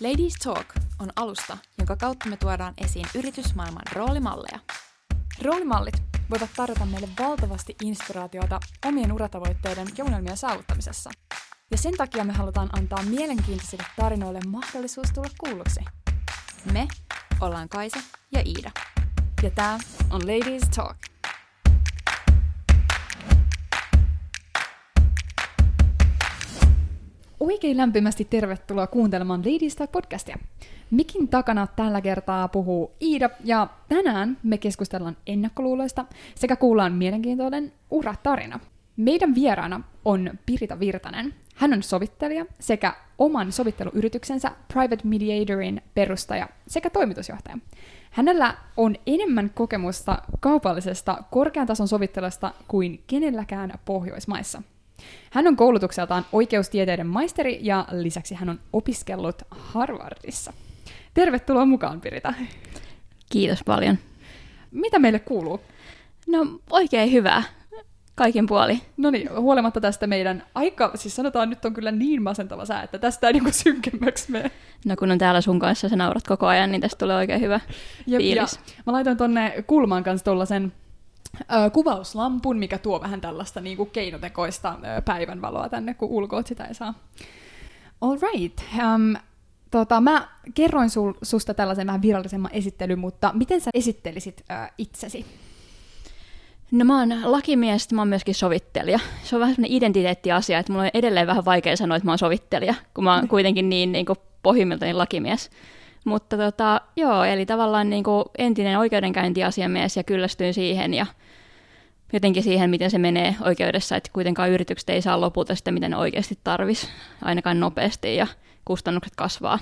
Ladies Talk on alusta, jonka kautta me tuodaan esiin yritysmaailman roolimalleja. Roolimallit voivat tarjota meille valtavasti inspiraatiota omien uratavoitteiden ja unelmien saavuttamisessa. Ja sen takia me halutaan antaa mielenkiintoisille tarinoille mahdollisuus tulla kuulluksi. Me ollaan Kaisa ja Iida. Ja tämä on Ladies Talk. Oikein lämpimästi tervetuloa kuuntelemaan Ladies Talk podcastia. Mikin takana tällä kertaa puhuu Iida, ja tänään me keskustellaan ennakkoluuloista sekä kuullaan mielenkiintoinen uratarina. Meidän vieraana on Pirita Virtanen. Hän on sovittelija sekä oman sovitteluyrityksensä Private Mediatorin perustaja sekä toimitusjohtaja. Hänellä on enemmän kokemusta kaupallisesta korkean tason sovittelusta kuin kenelläkään Pohjoismaissa. Hän on koulutukseltaan oikeustieteiden maisteri ja lisäksi hän on opiskellut Harvardissa. Tervetuloa mukaan, Pirita. Kiitos paljon. Mitä meille kuuluu? No oikein hyvää. Kaikin puoli. No niin, huolimatta tästä meidän aika, siis sanotaan nyt on kyllä niin masentava sää, että tästä ei niinku synkemmäksi mene. No kun on täällä sun kanssa sä naurat koko ajan, niin tästä tulee oikein hyvä Jep, fiilis. Ja mä laitoin tonne kulman kanssa tuollaisen ö, kuvauslampun, mikä tuo vähän tällaista niinku keinotekoista ö, päivänvaloa tänne, kun ulkoa sitä ei saa. All right. Um, tota, mä kerroin sul, susta tällaisen vähän virallisemman esittelyn, mutta miten sä esittelisit ö, itsesi? No mä oon lakimies, mä oon myöskin sovittelija. Se on vähän semmoinen identiteettiasia, että mulla on edelleen vähän vaikea sanoa, että mä oon sovittelija, kun mä oon kuitenkin niin, niin kuin pohjimmiltani lakimies. Mutta tota, joo, eli tavallaan niin kuin entinen oikeudenkäyntiasiamies ja kyllästyin siihen ja jotenkin siihen, miten se menee oikeudessa, että kuitenkaan yritykset ei saa lopulta sitä, miten ne oikeasti tarvis, ainakaan nopeasti ja kustannukset kasvaa.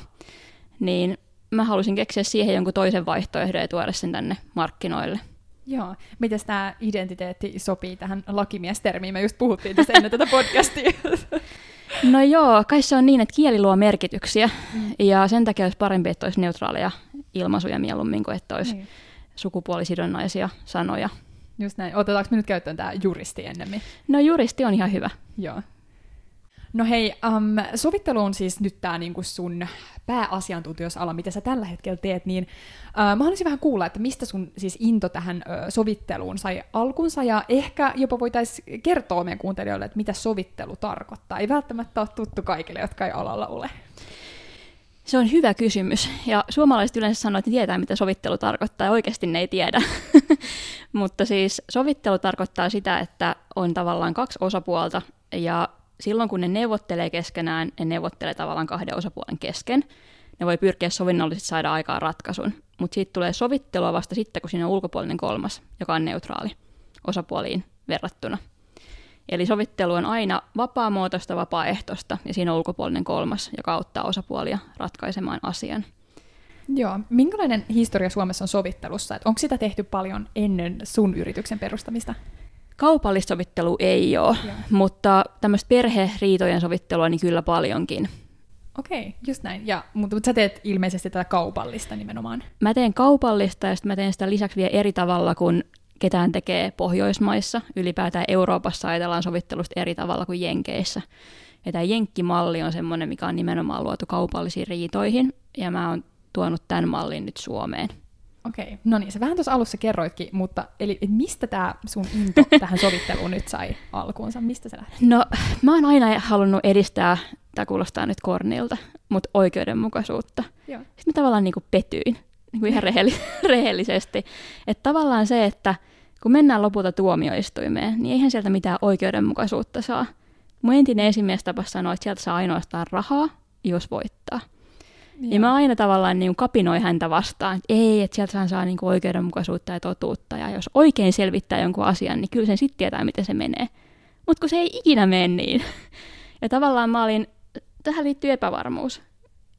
Niin mä halusin keksiä siihen jonkun toisen vaihtoehdon ja tuoda sen tänne markkinoille. Joo. Miten tämä identiteetti sopii tähän lakimiestermiin? Me just puhuttiin tässä ennen tätä podcastia. No joo, kai se on niin, että kieli luo merkityksiä, mm. ja sen takia olisi parempi, että olisi neutraaleja ilmaisuja mieluummin kuin että olisi niin. sukupuolisidonnaisia sanoja. Just näin. Otetaanko me nyt käyttöön tämä juristi ennemmin? No juristi on ihan hyvä. Joo. No hei, um, sovittelu on siis nyt tämä niinku sun pääasiantuntijoisala, mitä sä tällä hetkellä teet, niin uh, mä haluaisin vähän kuulla, että mistä sun siis into tähän uh, sovitteluun sai alkunsa, ja ehkä jopa voitaisiin kertoa meidän kuuntelijoille, että mitä sovittelu tarkoittaa. Ei välttämättä ole tuttu kaikille, jotka ei alalla ole. Se on hyvä kysymys. Ja suomalaiset yleensä sanoo, että tietää, mitä sovittelu tarkoittaa, ja oikeasti ne ei tiedä. Mutta siis sovittelu tarkoittaa sitä, että on tavallaan kaksi osapuolta, ja silloin kun ne neuvottelee keskenään, ne neuvottelee tavallaan kahden osapuolen kesken. Ne voi pyrkiä sovinnollisesti saada aikaan ratkaisun, mutta siitä tulee sovittelua vasta sitten, kun siinä on ulkopuolinen kolmas, joka on neutraali osapuoliin verrattuna. Eli sovittelu on aina vapaamuotoista, vapaaehtoista, ja siinä on ulkopuolinen kolmas, joka auttaa osapuolia ratkaisemaan asian. Joo. Minkälainen historia Suomessa on sovittelussa? Et onko sitä tehty paljon ennen sun yrityksen perustamista? Kaupallista sovittelua ei ole, Joo. mutta tämmöistä perheriitojen sovittelua niin kyllä paljonkin. Okei, okay, just näin. Ja, mutta, mutta sä teet ilmeisesti tätä kaupallista nimenomaan. Mä teen kaupallista ja sitten mä teen sitä lisäksi vielä eri tavalla kuin ketään tekee Pohjoismaissa. Ylipäätään Euroopassa ajatellaan sovittelusta eri tavalla kuin Jenkeissä. Ja tämä Jenkkimalli on semmoinen, mikä on nimenomaan luotu kaupallisiin riitoihin, ja mä oon tuonut tämän mallin nyt Suomeen. Okei, okay. no niin, sä vähän tuossa alussa kerroitkin, mutta eli mistä tämä sun into tähän sovitteluun nyt sai alkuunsa? Mistä se lähti? No, mä oon aina halunnut edistää, tämä kuulostaa nyt kornilta, mutta oikeudenmukaisuutta. Joo. Sitten mä tavallaan niin kuin petyin, niin kuin ihan rehelli- rehellisesti. Että tavallaan se, että kun mennään lopulta tuomioistuimeen, niin eihän sieltä mitään oikeudenmukaisuutta saa. Mun entinen esimies tapas sanoa, että sieltä saa ainoastaan rahaa, jos voittaa. Joo. Ja mä aina tavallaan niin kapinoin häntä vastaan, että ei, että sieltä saa niin oikeudenmukaisuutta ja totuutta. Ja jos oikein selvittää jonkun asian, niin kyllä sen sitten tietää, miten se menee. Mutta kun se ei ikinä mene niin. Ja tavallaan mä olin, tähän liittyy epävarmuus.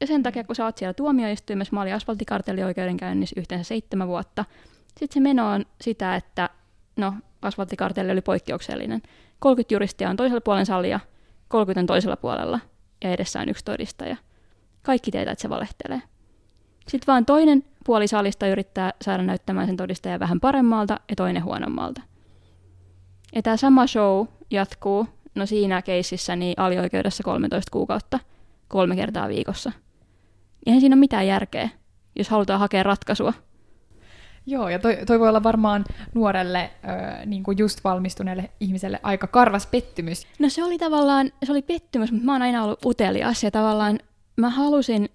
Ja sen takia, kun sä oot siellä tuomioistuimessa, mä olin asfalttikartellioikeudenkäynnissä yhteensä seitsemän vuotta. Sitten se meno on sitä, että no, asfalttikartelli oli poikkeuksellinen. 30 juristia on toisella puolen salia, 30 on toisella puolella ja edessä on yksi todistaja – kaikki tietää, että se valehtelee. Sitten vaan toinen puoli salista yrittää saada näyttämään sen todistajan vähän paremmalta ja toinen huonommalta. Ja tämä sama show jatkuu, no siinä keississä niin alioikeudessa 13 kuukautta, kolme kertaa viikossa. eihän siinä ole mitään järkeä, jos halutaan hakea ratkaisua. Joo, ja toi, toi voi olla varmaan nuorelle, ö, niin kuin just valmistuneelle ihmiselle aika karvas pettymys. No se oli tavallaan, se oli pettymys, mutta mä oon aina ollut utelias ja tavallaan mä halusin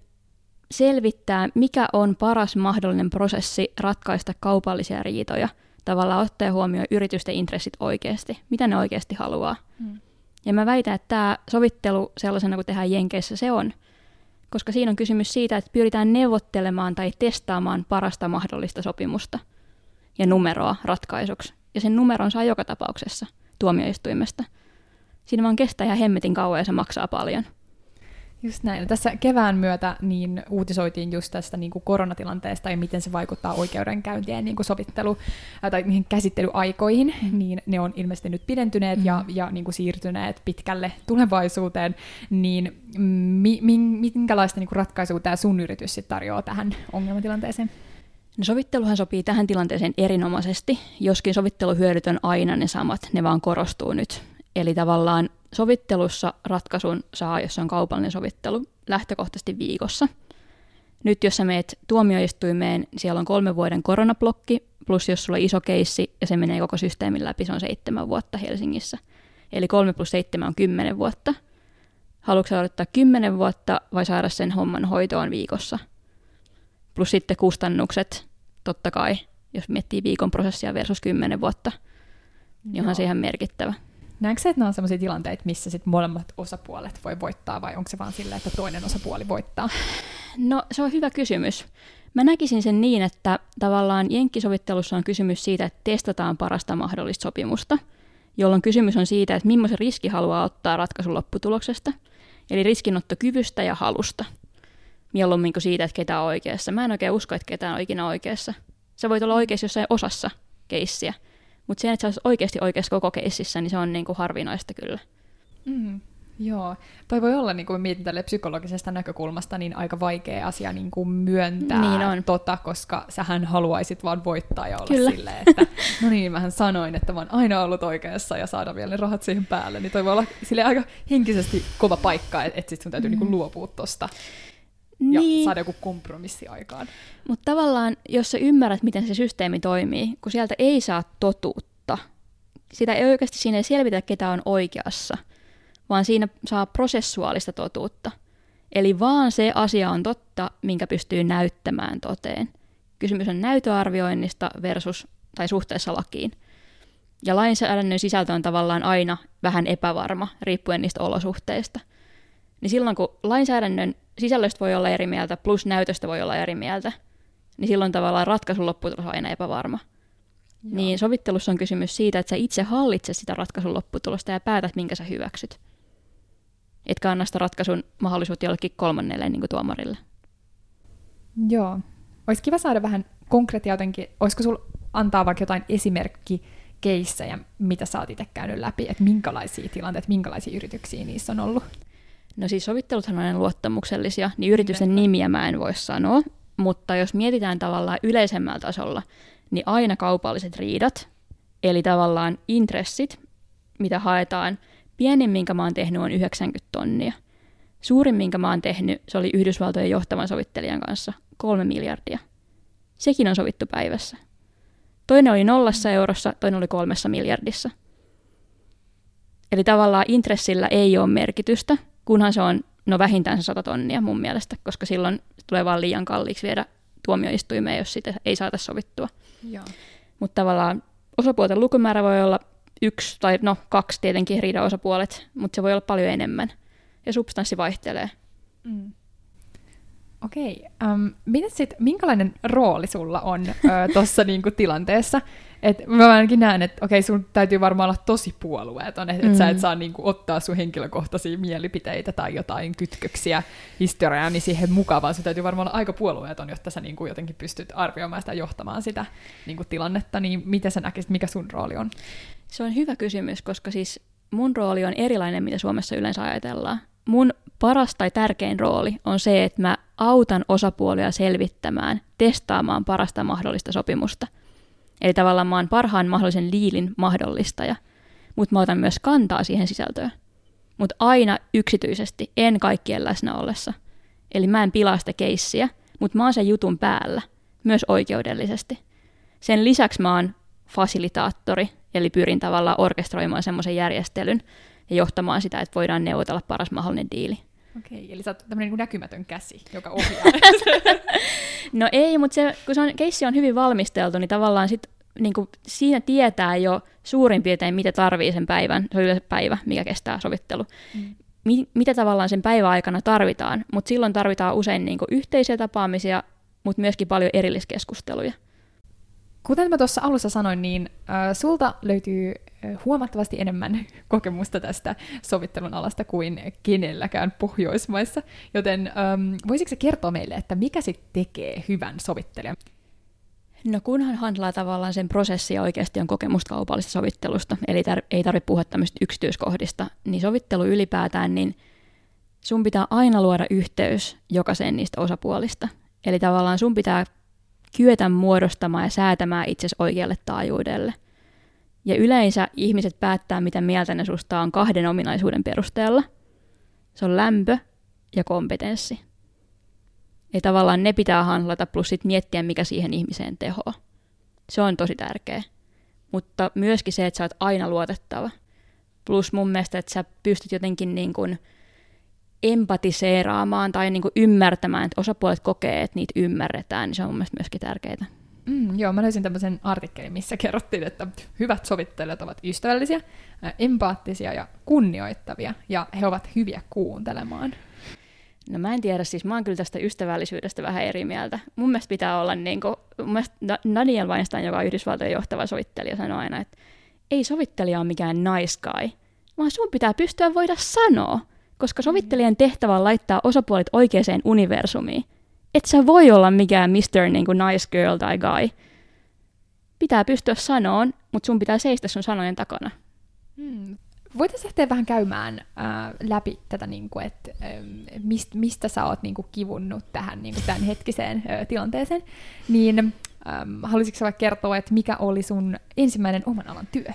selvittää, mikä on paras mahdollinen prosessi ratkaista kaupallisia riitoja. Tavallaan ottaa huomioon yritysten intressit oikeasti, mitä ne oikeasti haluaa. Hmm. Ja mä väitän, että tämä sovittelu sellaisena kuin tehdään Jenkeissä, se on. Koska siinä on kysymys siitä, että pyritään neuvottelemaan tai testaamaan parasta mahdollista sopimusta ja numeroa ratkaisuksi. Ja sen numeron saa joka tapauksessa tuomioistuimesta. Siinä vaan kestää ihan hemmetin kauan ja se maksaa paljon. Just näin. No tässä kevään myötä niin uutisoitiin just tästä niin kuin koronatilanteesta ja miten se vaikuttaa oikeudenkäyntien niin kuin sovittelu- tai niihin käsittelyaikoihin, mm. niin ne on ilmeisesti nyt pidentyneet mm. ja, ja niin kuin siirtyneet pitkälle tulevaisuuteen, niin mi, mi, minkälaista niin kuin ratkaisua tämä sun yritys sit tarjoaa tähän ongelmatilanteeseen? No sovitteluhan sopii tähän tilanteeseen erinomaisesti, joskin sovitteluhyödyt on aina ne samat, ne vaan korostuu nyt. Eli tavallaan sovittelussa ratkaisun saa, jos on kaupallinen sovittelu, lähtökohtaisesti viikossa. Nyt jos sä meet tuomioistuimeen, siellä on kolme vuoden koronablokki, plus jos sulla on iso keissi ja se menee koko systeemin läpi, se on seitsemän vuotta Helsingissä. Eli kolme plus seitsemän on kymmenen vuotta. Haluatko odottaa kymmenen vuotta vai saada sen homman hoitoon viikossa? Plus sitten kustannukset, totta kai, jos miettii viikon prosessia versus kymmenen vuotta, niin onhan se ihan merkittävä. Näetkö se, että nämä on sellaisia tilanteita, missä sit molemmat osapuolet voi voittaa, vai onko se vaan silleen, että toinen osapuoli voittaa? No se on hyvä kysymys. Mä näkisin sen niin, että tavallaan jenkkisovittelussa on kysymys siitä, että testataan parasta mahdollista sopimusta, jolloin kysymys on siitä, että millaisen riski haluaa ottaa ratkaisun lopputuloksesta, eli riskinottokyvystä ja halusta, mieluummin kuin siitä, että ketä on oikeassa. Mä en oikein usko, että ketään on ikinä oikeassa. Sä voit olla oikeassa jossain osassa keissiä, mutta se, että se olisi oikeasti oikeassa koko keississä, niin se on niin kuin harvinaista kyllä. Mm, joo. Toi voi olla, niin kuin mietin tälle psykologisesta näkökulmasta, niin aika vaikea asia niin kuin myöntää niin on. Tota, koska sähän haluaisit vaan voittaa ja olla kyllä. silleen, että no niin, mähän sanoin, että mä oon aina ollut oikeassa ja saada vielä ne rahat siihen päälle. Niin toi voi olla sille aika henkisesti kova paikka, että et sit sun täytyy mm. niin kuin luopua tosta ja niin. saada joku kompromissi aikaan. Mutta tavallaan, jos sä ymmärrät, miten se systeemi toimii, kun sieltä ei saa totuutta, sitä ei oikeasti siinä ei selvitä, ketä on oikeassa, vaan siinä saa prosessuaalista totuutta. Eli vaan se asia on totta, minkä pystyy näyttämään toteen. Kysymys on näytöarvioinnista versus tai suhteessa lakiin. Ja lainsäädännön sisältö on tavallaan aina vähän epävarma, riippuen niistä olosuhteista. Niin silloin kun lainsäädännön sisällöstä voi olla eri mieltä, plus näytöstä voi olla eri mieltä, niin silloin tavallaan ratkaisun lopputulos on aina epävarma. Joo. Niin sovittelussa on kysymys siitä, että sä itse hallitset sitä ratkaisun lopputulosta ja päätät, minkä sä hyväksyt. Etkä anna sitä ratkaisun mahdollisuutta jollekin kolmannelle niin kuin tuomarille. Joo. Olisi kiva saada vähän konkreettia jotenkin. Olisiko sulla antaa vaikka jotain esimerkki keissejä, mitä sä oot itse käynyt läpi, että minkälaisia tilanteita, minkälaisia yrityksiä niissä on ollut? No siis sovitteluthan on luottamuksellisia, niin yritysten Kyllä. nimiä mä en voi sanoa, mutta jos mietitään tavallaan yleisemmällä tasolla, niin aina kaupalliset riidat, eli tavallaan intressit, mitä haetaan, pienin, minkä mä oon tehnyt, on 90 tonnia. Suurin, minkä mä oon tehnyt, se oli Yhdysvaltojen johtavan sovittelijan kanssa, kolme miljardia. Sekin on sovittu päivässä. Toinen oli nollassa eurossa, toinen oli kolmessa miljardissa. Eli tavallaan intressillä ei ole merkitystä, kunhan se on no vähintään se 100 tonnia mun mielestä, koska silloin tulee vaan liian kalliiksi viedä tuomioistuimeen, jos sitä ei saata sovittua. Mutta tavallaan osapuolten lukumäärä voi olla yksi tai no kaksi tietenkin riidan osapuolet, mutta se voi olla paljon enemmän. Ja substanssi vaihtelee. Mm. Okei. Um, miten sit, minkälainen rooli sulla on tuossa niinku tilanteessa? Et mä ainakin näen, että okei, sun täytyy varmaan olla tosi puolueeton, että mm. et sä et mm. saa niinku ottaa sun henkilökohtaisia mielipiteitä tai jotain kytköksiä historiaan niin siihen mukaan, vaan sun täytyy varmaan olla aika puolueeton, jotta sä niinku jotenkin pystyt arvioimaan sitä johtamaan sitä niinku tilannetta. Niin miten sä näkisit, mikä sun rooli on? Se on hyvä kysymys, koska siis mun rooli on erilainen, mitä Suomessa yleensä ajatellaan. Mun paras tai tärkein rooli on se, että mä autan osapuolia selvittämään, testaamaan parasta mahdollista sopimusta. Eli tavallaan mä oon parhaan mahdollisen liilin mahdollistaja, mutta mä otan myös kantaa siihen sisältöön. Mutta aina yksityisesti, en kaikkien läsnä ollessa. Eli mä en pilaa sitä keissiä, mutta mä oon sen jutun päällä, myös oikeudellisesti. Sen lisäksi mä oon fasilitaattori, eli pyrin tavallaan orkestroimaan semmoisen järjestelyn ja johtamaan sitä, että voidaan neuvotella paras mahdollinen diili. Okei, eli sä oot tämmöinen niin näkymätön käsi, joka ohjaa. no ei, mutta se, kun se on, keissi on hyvin valmisteltu, niin tavallaan sit, niin kuin siinä tietää jo suurin piirtein, mitä tarvii sen päivän, se on yleensä päivä, mikä kestää sovittelu. Mm. Mi- mitä tavallaan sen päivän aikana tarvitaan, mutta silloin tarvitaan usein niin kuin yhteisiä tapaamisia, mutta myöskin paljon erilliskeskusteluja. Kuten mä tuossa alussa sanoin, niin äh, sulta löytyy huomattavasti enemmän kokemusta tästä sovittelun alasta kuin kenelläkään Pohjoismaissa. Joten ähm, voisitko se kertoa meille, että mikä sitten tekee hyvän sovittelijan? No kunhan handlaa tavallaan sen prosessia oikeasti on kokemusta kaupallisesta sovittelusta, eli tar- ei tarvitse puhua tämmöistä yksityiskohdista, niin sovittelu ylipäätään, niin sun pitää aina luoda yhteys jokaiseen niistä osapuolista. Eli tavallaan sun pitää kyetä muodostamaan ja säätämään itsesi oikealle taajuudelle. Ja yleensä ihmiset päättää, mitä mieltä ne susta on kahden ominaisuuden perusteella. Se on lämpö ja kompetenssi. Ja tavallaan ne pitää handlata, plus sit miettiä, mikä siihen ihmiseen tehoa. Se on tosi tärkeä. Mutta myöskin se, että sä oot aina luotettava. Plus mun mielestä, että sä pystyt jotenkin niin kuin empatiseeraamaan tai niin kuin ymmärtämään, että osapuolet kokee, että niitä ymmärretään, niin se on mun mielestä myöskin tärkeää. Mm, joo, mä löysin tämmöisen artikkelin, missä kerrottiin, että hyvät sovittelijat ovat ystävällisiä, empaattisia ja kunnioittavia, ja he ovat hyviä kuuntelemaan. No mä en tiedä, siis mä oon kyllä tästä ystävällisyydestä vähän eri mieltä. Mun mielestä pitää olla niin kuin, mun mielestä Daniel Weinstein, joka on Yhdysvaltojen johtava sovittelija, sanoi aina, että ei sovittelija ole mikään nice guy, vaan sun pitää pystyä voida sanoa, koska sovittelijan tehtävä on laittaa osapuolet oikeaan universumiin. Et sä voi olla mikään Mr. Niin kuin nice girl tai guy. Pitää pystyä sanoon, mutta sun pitää seistä sun sanojen takana. Hmm. Voitaisiin lähteä vähän käymään äh, läpi tätä, niin kuin, että äh, mist, mistä sä oot niin kuin, kivunnut tähän niin kuin, tämän hetkiseen äh, tilanteeseen. Niin ähm, haluaisitko sä vaikka kertoa, että mikä oli sun ensimmäinen oman alan työ?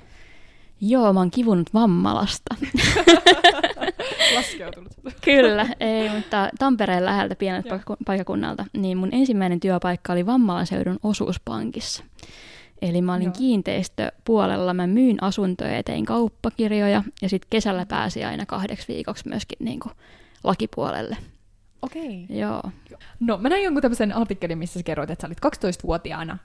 Joo, mä oon kivunut vammalasta. Laskeutunut. Kyllä, ei, mutta Tampereen läheltä pienet paikakunnalta, niin mun ensimmäinen työpaikka oli Vammalaseudun osuuspankissa. Eli mä olin Joo. kiinteistöpuolella, mä myin asuntoja ja tein kauppakirjoja, ja sitten kesällä pääsi aina kahdeksi viikoksi myöskin niin kuin lakipuolelle. Okei. Joo. No mä näin jonkun tämmöisen artikkelin, missä sä kerroit, että sä olit 12-vuotiaana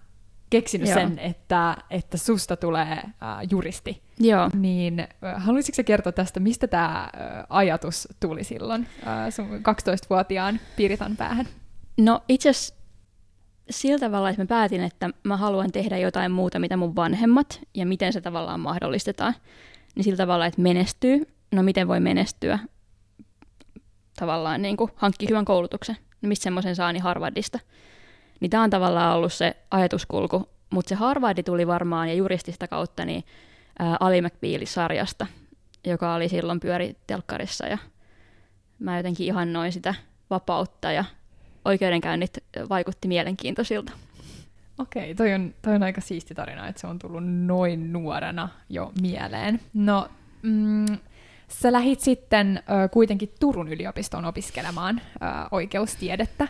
keksinyt Joo. sen, että, että susta tulee äh, juristi. Joo. Niin äh, haluaisitko kertoa tästä, mistä tämä äh, ajatus tuli silloin äh, sun 12-vuotiaan Piritan päähän? No itse asiassa sillä tavalla, että mä päätin, että mä haluan tehdä jotain muuta, mitä mun vanhemmat, ja miten se tavallaan mahdollistetaan. Niin sillä tavalla, että menestyy. No miten voi menestyä? Tavallaan niin kuin hankki hyvän koulutuksen. No mistä semmoisen saa, niin Harvardista. Niin tämä on tavallaan ollut se ajatuskulku. Mutta se Harvardi tuli varmaan, ja juristista kautta, niin ää, Ali McBeal-sarjasta, joka oli silloin pyöri telkkarissa, ja mä jotenkin ihannoin sitä vapautta, ja oikeudenkäynnit vaikutti mielenkiintoisilta. Okei, toi on, toi on aika siisti tarina, että se on tullut noin nuorena jo mieleen. No, mm, sä lähit sitten ö, kuitenkin Turun yliopistoon opiskelemaan ö, oikeustiedettä,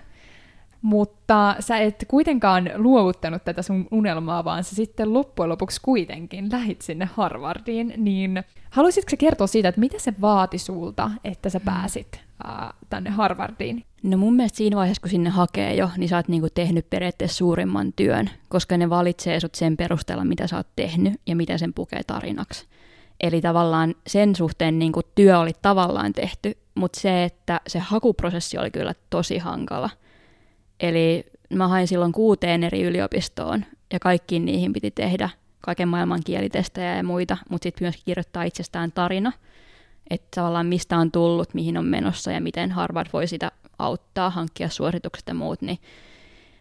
mutta sä et kuitenkaan luovuttanut tätä sun unelmaa, vaan sä sitten loppujen lopuksi kuitenkin lähit sinne Harvardiin, niin haluaisitko sä kertoa siitä, että mitä se vaati sulta, että sä mm. pääsit äh, tänne Harvardiin? No mun mielestä siinä vaiheessa, kun sinne hakee jo, niin sä oot niinku tehnyt periaatteessa suurimman työn, koska ne valitsee sut sen perusteella, mitä sä oot tehnyt ja mitä sen pukee tarinaksi. Eli tavallaan sen suhteen niinku työ oli tavallaan tehty, mutta se, että se hakuprosessi oli kyllä tosi hankala – Eli mä hain silloin kuuteen eri yliopistoon ja kaikkiin niihin piti tehdä kaiken maailman kielitestejä ja muita, mutta sitten myös kirjoittaa itsestään tarina, että tavallaan mistä on tullut, mihin on menossa ja miten Harvard voi sitä auttaa, hankkia suositukset ja muut, niin,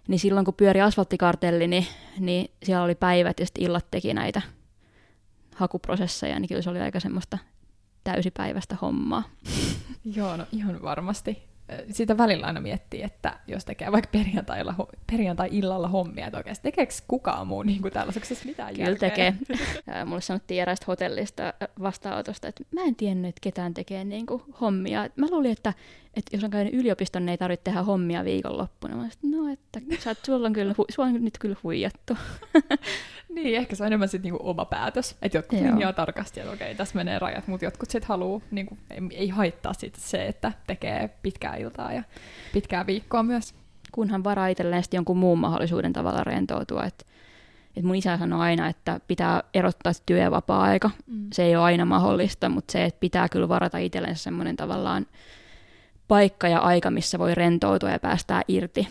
niin silloin kun pyöri asfalttikartelli, niin, niin siellä oli päivät ja sitten illat teki näitä hakuprosesseja, niin kyllä se oli aika semmoista täysipäiväistä hommaa. Joo, no ihan varmasti. Sitä välillä aina miettii, että jos tekee vaikka perjantailla, perjantai-illalla hommia, että oikeasti tekeekö kukaan muu niin kuin tällaiseksi mitään Kyllä järkeä? tekee. Mulle sanottiin eräästä hotellista vastaanotosta, että mä en tiennyt, että ketään tekee niin kuin hommia. Mä luulin, että, että jos on käynyt yliopiston, niin ei tarvitse tehdä hommia viikonloppuna. Mä sanoin, no, että sä oot, sulla on, kyllä, sulla on nyt kyllä huijattu. niin, ehkä se on enemmän sitten niinku oma päätös. Että jotkut Joo. linjaa tarkasti, että okei, tässä menee rajat, mutta jotkut sitten haluaa, niinku, ei, ei haittaa sit se, että tekee pitkää iltaa ja pitkää viikkoa myös. Kunhan varaa itselleen jonkun muun mahdollisuuden tavalla rentoutua. Että et mun isä sanoi aina, että pitää erottaa työ- ja vapaa-aika. Mm. Se ei ole aina mahdollista, mutta se, että pitää kyllä varata itsellensä semmoinen tavallaan paikka ja aika, missä voi rentoutua ja päästää irti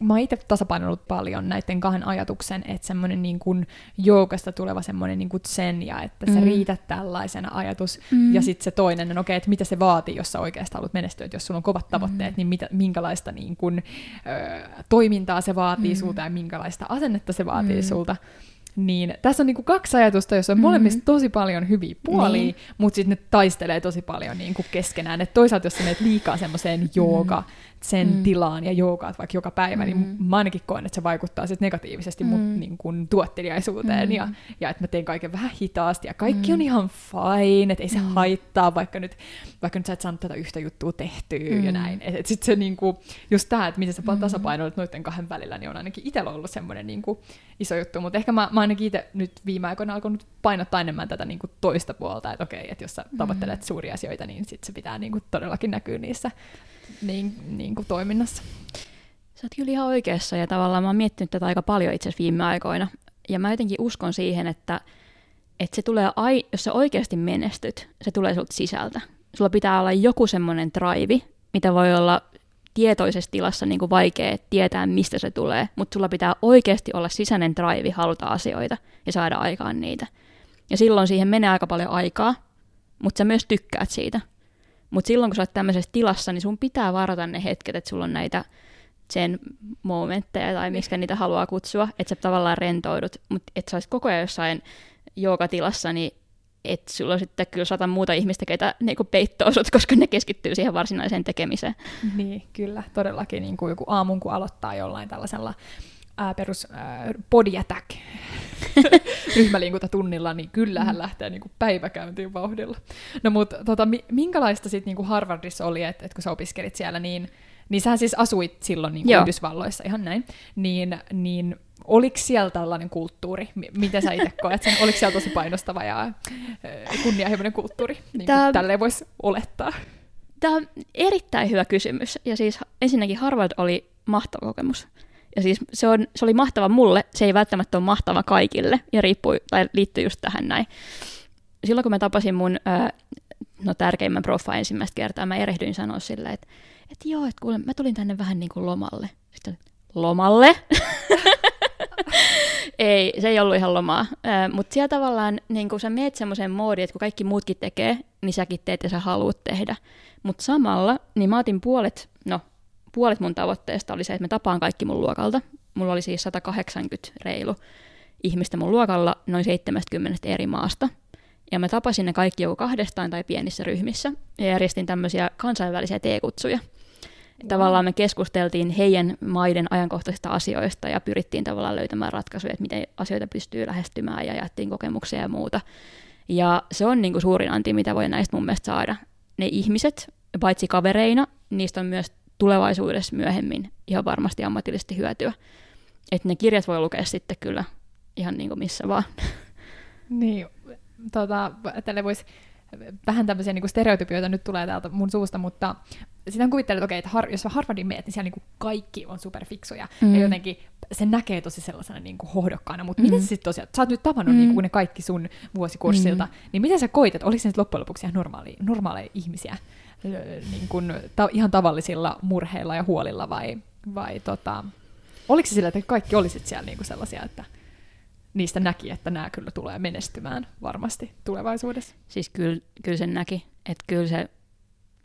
mä oon itse tasapainollut paljon näiden kahden ajatuksen, että semmoinen niin kuin joukasta tuleva semmoinen niin kuin zen ja että se mm. riität tällaisena ajatus. Mm. Ja sitten se toinen, no okei, että mitä se vaatii, jos sä oikeasti haluat menestyä, että jos sulla on kovat tavoitteet, mm. niin mitä, minkälaista niin kuin, ö, toimintaa se vaatii mm. sulta ja minkälaista asennetta se vaatii mm. sulta. Niin tässä on niinku kaksi ajatusta, joissa on mm-hmm. molemmista tosi paljon hyviä puolia, niin. mutta sitten ne taistelee tosi paljon niinku keskenään. Et toisaalta jos sä menet liikaa semmoiseen jooga, mm sen mm. tilaan ja joogaat vaikka joka päivä, niin mm. niin mä ainakin koen, että se vaikuttaa sit negatiivisesti mm. mut niin kun tuotteliaisuuteen mm. ja, ja että mä teen kaiken vähän hitaasti ja kaikki mm. on ihan fine, että ei se mm. haittaa, vaikka nyt, vaikka nyt sä et saanut tätä yhtä juttua tehtyä mm. ja näin. Että et sitten se niinku, just tämä, että miten sä mm. tasapainoilet noiden kahden välillä, niin on ainakin itsellä ollut semmoinen niinku iso juttu, mutta ehkä mä, mä ainakin itse nyt viime aikoina alkanut painottaa enemmän tätä niinku toista puolta, että okei, että jos sä tavoittelet mm. suuria asioita, niin sit se pitää niinku todellakin näkyä niissä niin, niin kuin toiminnassa. Sä oot kyllä ihan oikeassa ja tavallaan mä oon miettinyt tätä aika paljon itse asiassa viime aikoina. Ja mä jotenkin uskon siihen, että, että se tulee, ai, jos sä oikeasti menestyt, se tulee sulta sisältä. Sulla pitää olla joku semmoinen drive, mitä voi olla tietoisessa tilassa niin kuin vaikea tietää, mistä se tulee, mutta sulla pitää oikeasti olla sisäinen drive haluta asioita ja saada aikaan niitä. Ja silloin siihen menee aika paljon aikaa, mutta sä myös tykkäät siitä. Mutta silloin, kun sä oot tämmöisessä tilassa, niin sun pitää varata ne hetket, että sulla on näitä sen momentteja tai miksi niitä haluaa kutsua, että sä tavallaan rentoudut, mutta että sä olisit koko ajan jossain tilassa, niin että sulla on sitten kyllä sata muuta ihmistä, ketä niin peittoo sut, koska ne keskittyy siihen varsinaiseen tekemiseen. Niin, kyllä, todellakin niin kuin joku aamun, kun aloittaa jollain tällaisella ää, perus ää, body attack ryhmäliikuntatunnilla, niin kyllähän mm. lähtee niin kuin päiväkäyntiin vauhdilla. No mutta tota, minkälaista sitten niin kuin Harvardissa oli, että et kun sä opiskelit siellä, niin, niin sä siis asuit silloin niin kuin Yhdysvalloissa ihan näin, niin, niin oliko siellä tällainen kulttuuri? M- miten sä itse koet sen? Oliko siellä tosi painostava ja kunnianhimoinen kulttuuri, niin Tämä... tälleen voisi olettaa? Tämä on erittäin hyvä kysymys. Ja siis ensinnäkin Harvard oli mahtava kokemus. Ja siis se, on, se oli mahtava mulle, se ei välttämättä ole mahtava kaikille, ja riippuu, tai liittyy just tähän näin. Silloin kun mä tapasin mun ää, no, tärkeimmän proffa ensimmäistä kertaa, mä erehdyin sanoa sille, että, että joo, että kuule, mä tulin tänne vähän niin kuin lomalle. Sitten lomalle? ei, se ei ollut ihan lomaa. Mutta siellä tavallaan niin kun sä meet semmoiseen moodiin, että kun kaikki muutkin tekee, niin säkin teet ja sä haluat tehdä. Mutta samalla, niin mä otin puolet, puolet mun tavoitteesta oli se, että mä tapaan kaikki mun luokalta. Mulla oli siis 180 reilu ihmistä mun luokalla noin 70 eri maasta. Ja mä tapasin ne kaikki joko kahdestaan tai pienissä ryhmissä ja järjestin tämmöisiä kansainvälisiä T-kutsuja. Wow. Tavallaan me keskusteltiin heidän maiden ajankohtaisista asioista ja pyrittiin tavallaan löytämään ratkaisuja, että miten asioita pystyy lähestymään ja jaettiin kokemuksia ja muuta. Ja se on niin kuin suurin anti, mitä voi näistä mun mielestä saada. Ne ihmiset, paitsi kavereina, niistä on myös tulevaisuudessa myöhemmin ihan varmasti ammatillisesti hyötyä. Että ne kirjat voi lukea sitten kyllä ihan niin kuin missä vaan. Niin, tota, tälle voisi vähän tämmöisiä niin stereotypioita nyt tulee täältä mun suusta, mutta sitä kuvittelet, että okei, että har, jos Harvardin meet, niin siellä niin kaikki on superfiksuja. Mm. Ja jotenkin se näkee tosi sellaisena niin kuin hohdokkaana. Mutta mm. miten sä sitten tosiaan, sä oot nyt tavannut mm. niin kuin ne kaikki sun vuosikurssilta, mm. niin miten sä koit, että oliko se nyt loppujen lopuksi ihan normaali, normaaleja ihmisiä? Niin kuin, ta- ihan tavallisilla murheilla ja huolilla vai, vai tota, oliko se sillä, että kaikki olisit siellä niin kuin sellaisia, että niistä näki, että nämä kyllä tulee menestymään varmasti tulevaisuudessa? Siis kyllä, kyllä sen näki, että kyllä se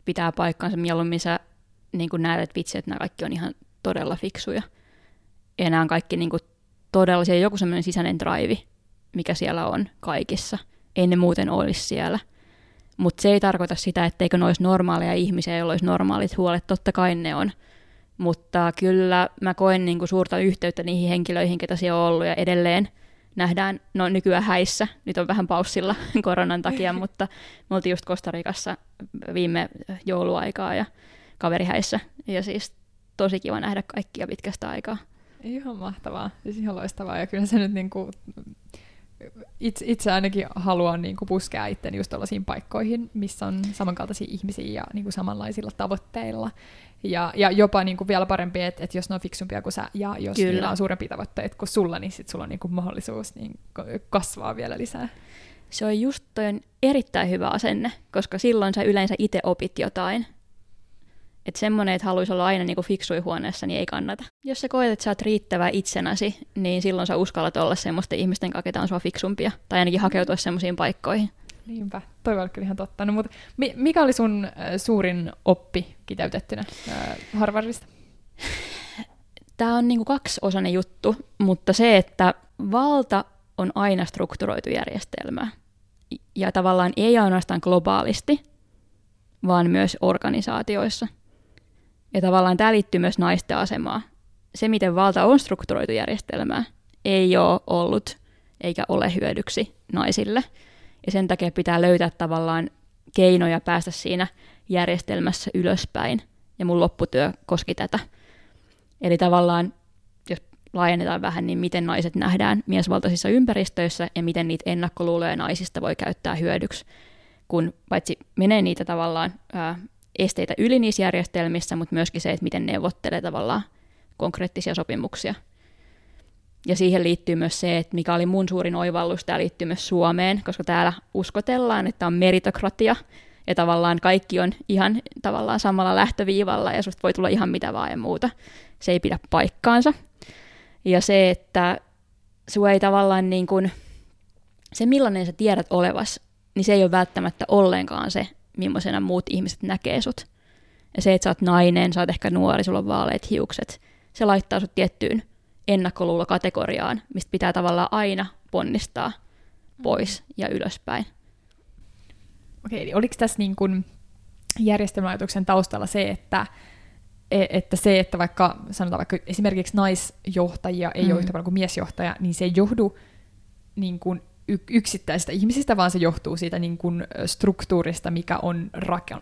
pitää paikkaansa mieluummin sä niin kuin näet, että vitsi, että nämä kaikki on ihan todella fiksuja. Ja nämä on kaikki niin kuin todella, joku semmoinen sisäinen drive, mikä siellä on kaikissa. Ei ne muuten olisi siellä. Mutta se ei tarkoita sitä, etteikö ne olisi normaaleja ihmisiä, joilla olisi normaalit huolet. Totta kai ne on. Mutta kyllä mä koen niin kuin suurta yhteyttä niihin henkilöihin, ketä siellä on ollut ja edelleen nähdään, no nykyään häissä, nyt on vähän paussilla koronan takia, mutta me oltiin just Kostarikassa viime jouluaikaa ja kaverihäissä ja siis tosi kiva nähdä kaikkia pitkästä aikaa. Ihan mahtavaa, siis ihan loistavaa ja kyllä se nyt niinku itse, itse ainakin haluan niin kuin puskea itteni just tällaisiin paikkoihin, missä on samankaltaisia ihmisiä ja niin kuin samanlaisilla tavoitteilla. Ja, ja jopa niin kuin vielä parempi, että, että jos ne on fiksumpia kuin sä ja jos Kyllä. niillä on suurempia tavoitteita kuin sulla, niin sit sulla on niin kuin mahdollisuus niin kasvaa vielä lisää. Se on just toi on erittäin hyvä asenne, koska silloin sä yleensä itse opit jotain. Että semmoinen, että haluaisi olla aina niinku fiksui huoneessa, niin ei kannata. Jos sä koet, että sä oot riittävä itsenäsi, niin silloin sä uskallat olla semmoisten ihmisten kanssa, ketä on sua fiksumpia. Tai ainakin hakeutua semmoisiin paikkoihin. Niinpä, toi on kyllä ihan totta. No, mutta mikä oli sun suurin oppi kiteytettynä Harvardista? Tämä on niinku kaksiosainen juttu, mutta se, että valta on aina strukturoitu järjestelmä. Ja tavallaan ei ainoastaan globaalisti, vaan myös organisaatioissa – ja tavallaan tämä liittyy myös naisten asemaan. Se, miten valta on strukturoitu järjestelmää, ei ole ollut eikä ole hyödyksi naisille. Ja sen takia pitää löytää tavallaan keinoja päästä siinä järjestelmässä ylöspäin. Ja mun lopputyö koski tätä. Eli tavallaan, jos laajennetaan vähän, niin miten naiset nähdään miesvaltaisissa ympäristöissä ja miten niitä ennakkoluuloja naisista voi käyttää hyödyksi, kun paitsi menee niitä tavallaan ää, esteitä yli niissä järjestelmissä, mutta myöskin se, että miten neuvottelee tavallaan konkreettisia sopimuksia. Ja siihen liittyy myös se, että mikä oli mun suurin oivallus, tämä liittyy myös Suomeen, koska täällä uskotellaan, että on meritokratia, ja tavallaan kaikki on ihan tavallaan samalla lähtöviivalla, ja susta voi tulla ihan mitä vaan ja muuta. Se ei pidä paikkaansa. Ja se, että sua ei tavallaan niin kuin, se millainen sä tiedät olevas, niin se ei ole välttämättä ollenkaan se, millaisena muut ihmiset näkee sut. Ja se, että sä oot nainen, sä oot ehkä nuori, sulla on vaaleat hiukset, se laittaa sut tiettyyn ennakkoluulokategoriaan, mistä pitää tavallaan aina ponnistaa pois ja ylöspäin. Okei, eli oliko tässä niin kuin järjestelmäajatuksen taustalla se, että, e, että se, että vaikka sanotaan vaikka esimerkiksi naisjohtajia ei mm. ole yhtä paljon kuin miesjohtaja, niin se ei johdu niin kuin yksittäisistä ihmisistä, vaan se johtuu siitä niin kuin struktuurista, mikä on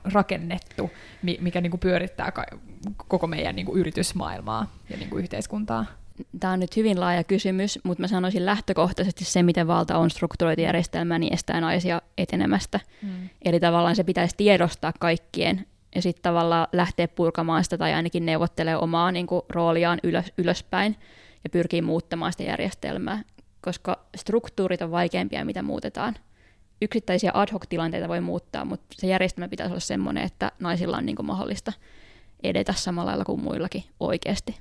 rakennettu, mikä niin kuin pyörittää koko meidän niin kuin yritysmaailmaa ja niin kuin yhteiskuntaa. Tämä on nyt hyvin laaja kysymys, mutta mä sanoisin lähtökohtaisesti se, miten valta on strukturoitu järjestelmä, niin estää naisia etenemästä. Mm. Eli tavallaan se pitäisi tiedostaa kaikkien ja sitten tavallaan lähteä purkamaan sitä tai ainakin neuvottelemaan omaa niin kuin, rooliaan ylös, ylöspäin ja pyrkii muuttamaan sitä järjestelmää koska struktuurit on vaikeampia, mitä muutetaan. Yksittäisiä ad hoc-tilanteita voi muuttaa, mutta se järjestelmä pitäisi olla sellainen, että naisilla on niin mahdollista edetä samalla lailla kuin muillakin oikeasti.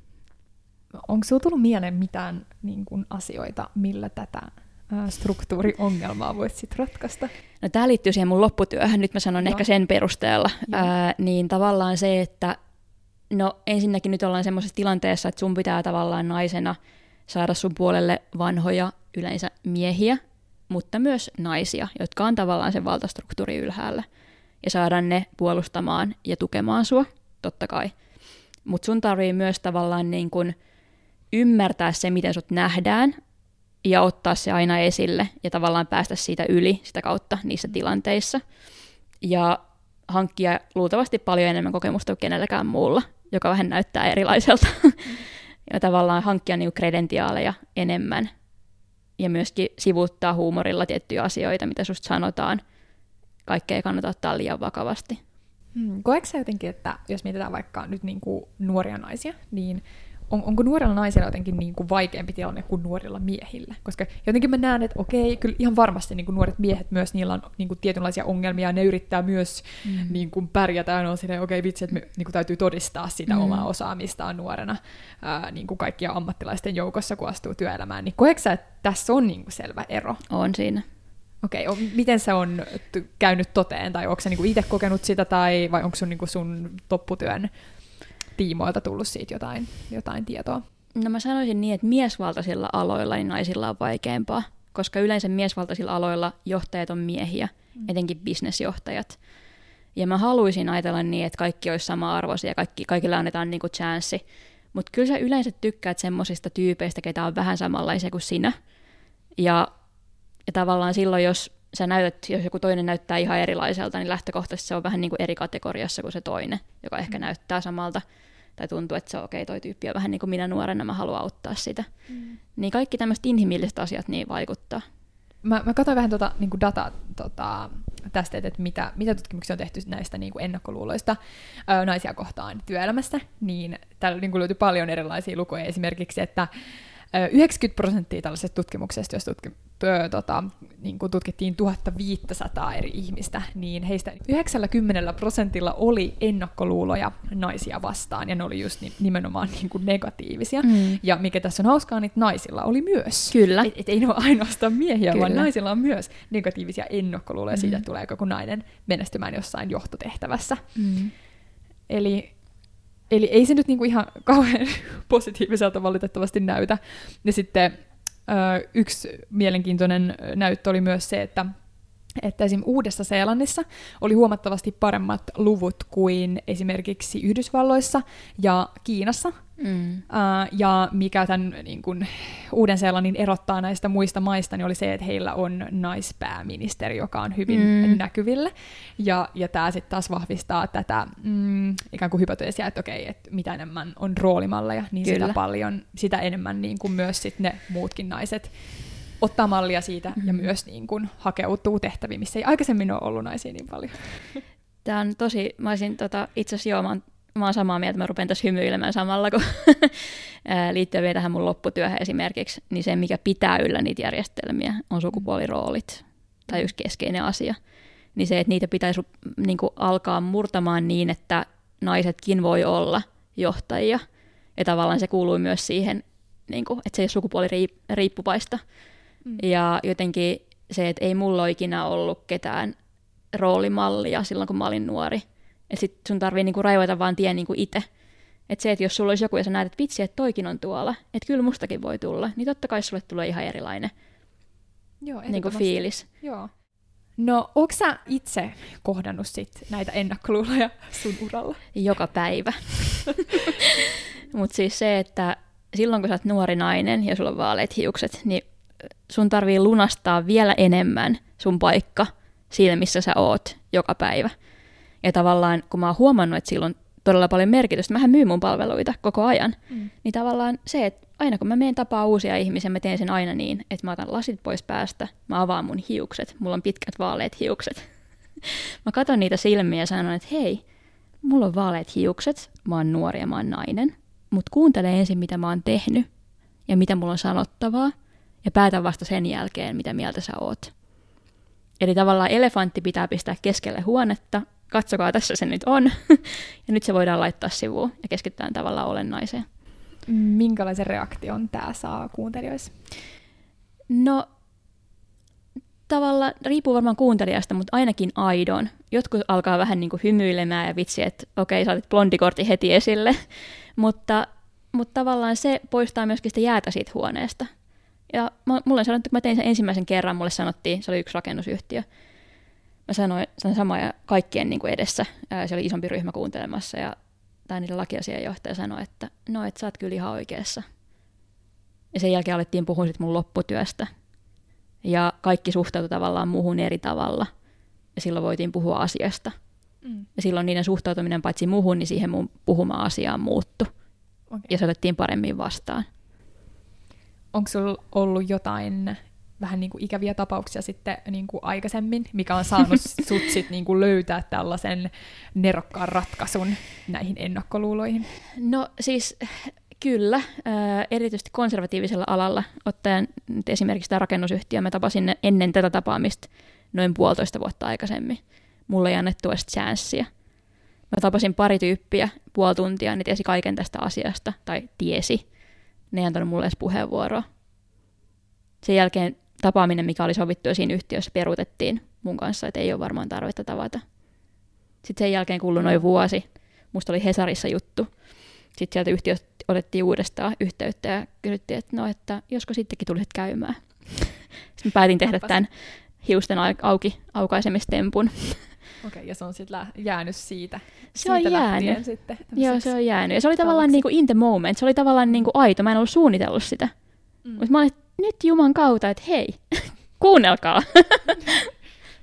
Onko sinulla tullut mieleen mitään niin kuin, asioita, millä tätä struktuuriongelmaa voit sitten ratkaista? No, tämä liittyy siihen mun lopputyöhön, nyt mä sanon Joo. ehkä sen perusteella. Ää, niin tavallaan se, että no ensinnäkin nyt ollaan semmoisessa tilanteessa, että sun pitää tavallaan naisena – saada sun puolelle vanhoja yleensä miehiä, mutta myös naisia, jotka on tavallaan sen valtastruktuuri ylhäällä. Ja saada ne puolustamaan ja tukemaan sua, totta kai. Mutta sun tarvii myös tavallaan niin kun ymmärtää se, miten sut nähdään, ja ottaa se aina esille, ja tavallaan päästä siitä yli sitä kautta niissä tilanteissa. Ja hankkia luultavasti paljon enemmän kokemusta kuin kenelläkään muulla, joka vähän näyttää erilaiselta. ja tavallaan hankkia niinku kredentiaaleja enemmän ja myöskin sivuuttaa huumorilla tiettyjä asioita, mitä susta sanotaan. Kaikkea ei kannata ottaa liian vakavasti. Hmm. Koetko jotenkin, että jos mietitään vaikka nyt niin kuin nuoria naisia, niin on, onko nuorilla naisilla jotenkin niin kuin vaikeampi tilanne kuin nuorilla miehillä? Koska jotenkin mä näen, että okei, kyllä ihan varmasti niin kuin nuoret miehet myös, niillä on niin kuin tietynlaisia ongelmia, ne yrittää myös mm. niin kuin pärjätä, ja on silleen, okei vitsi, että me niin kuin täytyy todistaa sitä mm. omaa osaamistaan nuorena ää, niin kuin kaikkia ammattilaisten joukossa, kun astuu työelämään. Niin koetko sä, että tässä on niin kuin selvä ero? On siinä. Okei, okay, miten se on käynyt toteen, tai onko se niinku itse kokenut sitä, tai vai onko sun, niinku sun topputyön tiimoilta tullut siitä jotain, jotain tietoa? No mä sanoisin niin, että miesvaltaisilla aloilla niin naisilla on vaikeampaa, koska yleensä miesvaltaisilla aloilla johtajat on miehiä, mm. etenkin bisnesjohtajat. Ja mä haluaisin ajatella niin, että kaikki olisi sama-arvoisia ja kaikki, kaikille annetaan niinku chanssi. Mutta kyllä sä yleensä tykkäät semmoisista tyypeistä, ketä on vähän samanlaisia kuin sinä. Ja, ja tavallaan silloin, jos sä näytät, jos joku toinen näyttää ihan erilaiselta, niin lähtökohtaisesti se on vähän niin kuin eri kategoriassa kuin se toinen, joka ehkä mm. näyttää samalta. Tai tuntuu, että se on okei, okay, toi tyyppi on vähän niin kuin minä nuorena, mä haluan auttaa sitä. Mm. Niin kaikki tämmöiset inhimilliset asiat niin vaikuttaa. Mä, mä katsoin vähän tuota, niin kuin dataa tota, tästä, että mitä, mitä tutkimuksia on tehty näistä niin kuin ennakkoluuloista ää, naisia kohtaan työelämässä, niin täällä niin kuin löytyy paljon erilaisia lukuja. Esimerkiksi, että 90 prosenttia tällaisesta tutkimuksesta, jos tutki, pö, tota, niin kuin tutkittiin 1500 eri ihmistä, niin heistä 90 prosentilla oli ennakkoluuloja naisia vastaan, ja ne oli just nimenomaan niin kuin negatiivisia. Mm. Ja mikä tässä on hauskaa, niin naisilla oli myös. Kyllä. Et, et ei ne ole ainoastaan miehiä, Kyllä. vaan naisilla on myös negatiivisia ennakkoluuloja mm. siitä, tuleeko joku nainen menestymään jossain johtotehtävässä. Mm. Eli Eli ei se nyt niinku ihan kauhean positiiviselta valitettavasti näytä. Ja sitten ö, yksi mielenkiintoinen näyttö oli myös se, että että esim. Uudessa-Seelannissa oli huomattavasti paremmat luvut kuin esimerkiksi Yhdysvalloissa ja Kiinassa. Mm. Uh, ja mikä tämän niin kun, Uuden-Seelannin erottaa näistä muista maista, niin oli se, että heillä on naispääministeri, joka on hyvin mm. näkyvillä. Ja, ja tämä sitten taas vahvistaa tätä mm, ikään kuin hypoteesia, että okei, että mitä enemmän on roolimalleja, niin Kyllä. sitä paljon, sitä enemmän niin kuin myös sit ne muutkin naiset ottaa mallia siitä mm-hmm. ja myös niin kuin hakeutuu tehtäviin, missä ei aikaisemmin ole ollut naisia niin paljon. Tämä on tosi, mä olisin tota, itse asiassa joo, mä oon, mä oon samaa mieltä, mä rupean tässä hymyilemään samalla, kun liittyen vielä tähän mun lopputyöhön esimerkiksi, niin se, mikä pitää yllä niitä järjestelmiä, on sukupuoliroolit, tai yksi keskeinen asia. Niin se, että niitä pitäisi niin kuin, alkaa murtamaan niin, että naisetkin voi olla johtajia, ja tavallaan se kuuluu myös siihen, niin kuin, että se ei ole sukupuoliriippuvaista. Mm. Ja jotenkin se, että ei mulla ole ikinä ollut ketään roolimallia silloin, kun mä olin nuori. Että sit sun tarvii niinku raivoita vaan tien niinku itse. Että se, että jos sulla olisi joku ja sä näet, että vitsi, että toikin on tuolla, että kyllä mustakin voi tulla, niin totta kai sulle tulee ihan erilainen Joo, niinku fiilis. Joo. No, onko sä itse kohdannut sit näitä ennakkoluuloja sun uralla? Joka päivä. Mutta siis se, että silloin kun sä oot nuori nainen ja sulla on vaaleat hiukset, niin sun tarvii lunastaa vielä enemmän sun paikka siinä, missä sä oot joka päivä. Ja tavallaan, kun mä oon huomannut, että sillä on todella paljon merkitystä, mähän myyn mun palveluita koko ajan, mm. niin tavallaan se, että aina kun mä menen tapaa uusia ihmisiä, mä teen sen aina niin, että mä otan lasit pois päästä, mä avaan mun hiukset, mulla on pitkät vaaleat hiukset. mä katson niitä silmiä ja sanon, että hei, mulla on vaaleat hiukset, mä oon nuori ja mä oon nainen, mutta kuuntele ensin, mitä mä oon tehnyt ja mitä mulla on sanottavaa, ja päätä vasta sen jälkeen, mitä mieltä sä oot. Eli tavallaan elefantti pitää pistää keskelle huonetta, katsokaa tässä se nyt on, ja nyt se voidaan laittaa sivuun ja keskitytään tavallaan olennaiseen. Minkälaisen reaktion tämä saa kuuntelijoissa? No, tavallaan riippuu varmaan kuuntelijasta, mutta ainakin aidon. Jotkut alkaa vähän niin kuin hymyilemään ja vitsi, että okei, saatit blondikortti heti esille, mutta, mutta tavallaan se poistaa myöskin sitä jäätä siitä huoneesta. Ja mulle sanottu, kun mä tein sen ensimmäisen kerran, mulle sanottiin, se oli yksi rakennusyhtiö. Mä sanoin, sanoin samaa kaikkien niin kuin edessä. Ää, se oli isompi ryhmä kuuntelemassa ja tämä niiden lakiasianjohtaja sanoi, että no, et sä oot kyllä ihan oikeassa. Ja sen jälkeen alettiin puhua sit mun lopputyöstä. Ja kaikki suhtautui tavallaan muuhun eri tavalla. Ja silloin voitiin puhua asiasta. Mm. Ja silloin niiden suhtautuminen paitsi muuhun, niin siihen mun puhumaan asiaan muuttu. Okay. Ja se otettiin paremmin vastaan onko sulla ollut jotain vähän niin kuin ikäviä tapauksia sitten niin kuin aikaisemmin, mikä on saanut sut sit niin kuin löytää tällaisen nerokkaan ratkaisun näihin ennakkoluuloihin? No siis kyllä, erityisesti konservatiivisella alalla, ottaen nyt esimerkiksi tämä rakennusyhtiö, mä tapasin ennen tätä tapaamista noin puolitoista vuotta aikaisemmin. Mulle ei annettu edes chanssiä. Mä tapasin pari tyyppiä puoli tuntia, ne tiesi kaiken tästä asiasta, tai tiesi ne ei antanut mulle edes puheenvuoroa. Sen jälkeen tapaaminen, mikä oli sovittu jo siinä yhtiössä, peruutettiin mun kanssa, että ei ole varmaan tarvetta tavata. Sitten sen jälkeen kului noin vuosi. Musta oli Hesarissa juttu. Sitten sieltä yhtiöstä otettiin uudestaan yhteyttä ja kysyttiin, että no, että josko sittenkin tulisit käymään. Sitten päätin tehdä tämän hiusten au- auki aukaisemistempun. Okei, ja se on sitten lä- jäänyt siitä. Se on siitä jäänyt. Sitten, Joo, se on jäänyt. Ja se oli tavallaan tavaksi. niinku in the moment. Se oli tavallaan niinku aito. Mä en ollut suunnitellut sitä. Mm. Mutta mä olin, nyt Juman kautta, että hei, kuunnelkaa.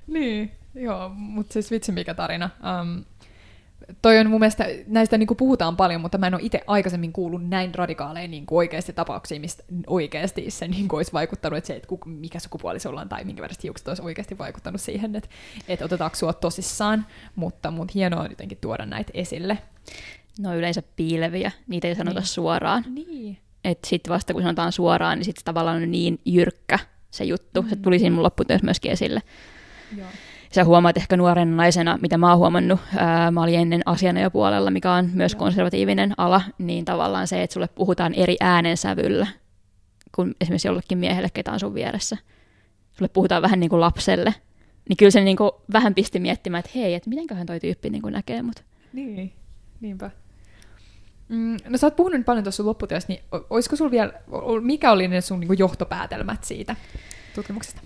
Niin, joo, mutta siis vitsi mikä tarina. Um, toi on mun mielestä, näistä niinku puhutaan paljon, mutta mä en ole itse aikaisemmin kuullut näin radikaaleja niinku oikeasti tapauksia, mistä oikeasti se niinku olisi vaikuttanut, että se, että kuka, mikä sukupuoli sulla on tai minkä väriset hiukset olisi oikeasti vaikuttanut siihen, että, että otetaanko sua tosissaan, mutta, mutta hienoa on jotenkin tuoda näitä esille. No yleensä piileviä, niitä ei sanota Niin. suoraan. Niin. Että sitten vasta kun sanotaan suoraan, niin sitten tavallaan on niin jyrkkä se juttu. Se Mm. tuli siinä mun lopputyössä myöskin esille. Joo. Sä huomaat ehkä nuorena naisena, mitä mä oon huomannut, ää, mä olin ennen asianajopuolella, mikä on myös Joo. konservatiivinen ala, niin tavallaan se, että sulle puhutaan eri äänensävyllä kuin esimerkiksi jollekin miehelle, ketä on sun vieressä. Sulle puhutaan vähän niin kuin lapselle. Niin kyllä se niin kuin vähän pisti miettimään, että hei, että mitenköhän toi tyyppi niin kuin näkee mut. Niin, niinpä. Mm, no sä oot puhunut paljon tuossa lopputyössä, niin olisiko sulla vielä, mikä oli ne sun niinku johtopäätelmät siitä tutkimuksesta?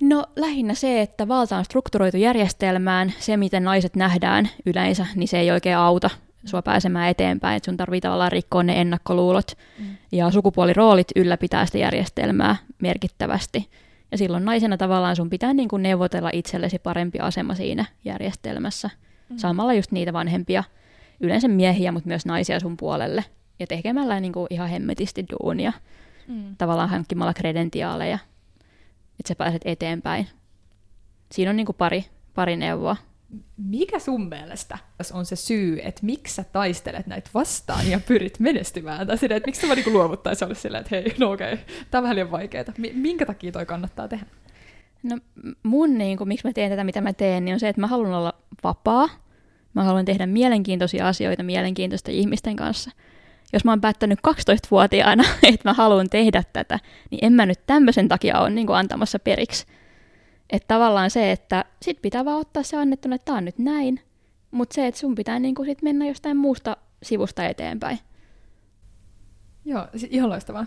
No lähinnä se, että valta on strukturoitu järjestelmään, se miten naiset nähdään yleensä, niin se ei oikein auta sua pääsemään eteenpäin, että sun tarvii tavallaan rikkoa ne ennakkoluulot. Mm. Ja sukupuoliroolit ylläpitää sitä järjestelmää merkittävästi. Ja silloin naisena tavallaan sun pitää niin kuin neuvotella itsellesi parempi asema siinä järjestelmässä. Mm. Saamalla just niitä vanhempia, yleensä miehiä, mutta myös naisia sun puolelle. Ja tekemällä niin kuin ihan hemmetisti duunia, Mm. tavallaan hankkimalla kredentiaaleja, että sä pääset eteenpäin. Siinä on niin kuin pari, pari neuvoa. Mikä sun mielestä on se syy, että miksi sä taistelet näitä vastaan ja pyrit menestymään? Tai sitä, että miksi sä vaan niinku luovuttaisi olla silleen, että hei, no okei, tää on vähän liian vaikeaa. Minkä takia toi kannattaa tehdä? No mun, niin kuin, miksi mä teen tätä, mitä mä teen, niin on se, että mä haluan olla vapaa. Mä haluan tehdä mielenkiintoisia asioita mielenkiintoisten ihmisten kanssa. Jos mä oon päättänyt 12-vuotiaana, että mä haluan tehdä tätä, niin en mä nyt tämmöisen takia ole niin antamassa periksi. Että tavallaan se, että sit pitää vaan ottaa se annettuna, että tää on nyt näin, mutta se, että sun pitää niin kuin sit mennä jostain muusta sivusta eteenpäin. Joo, ihan loistavaa.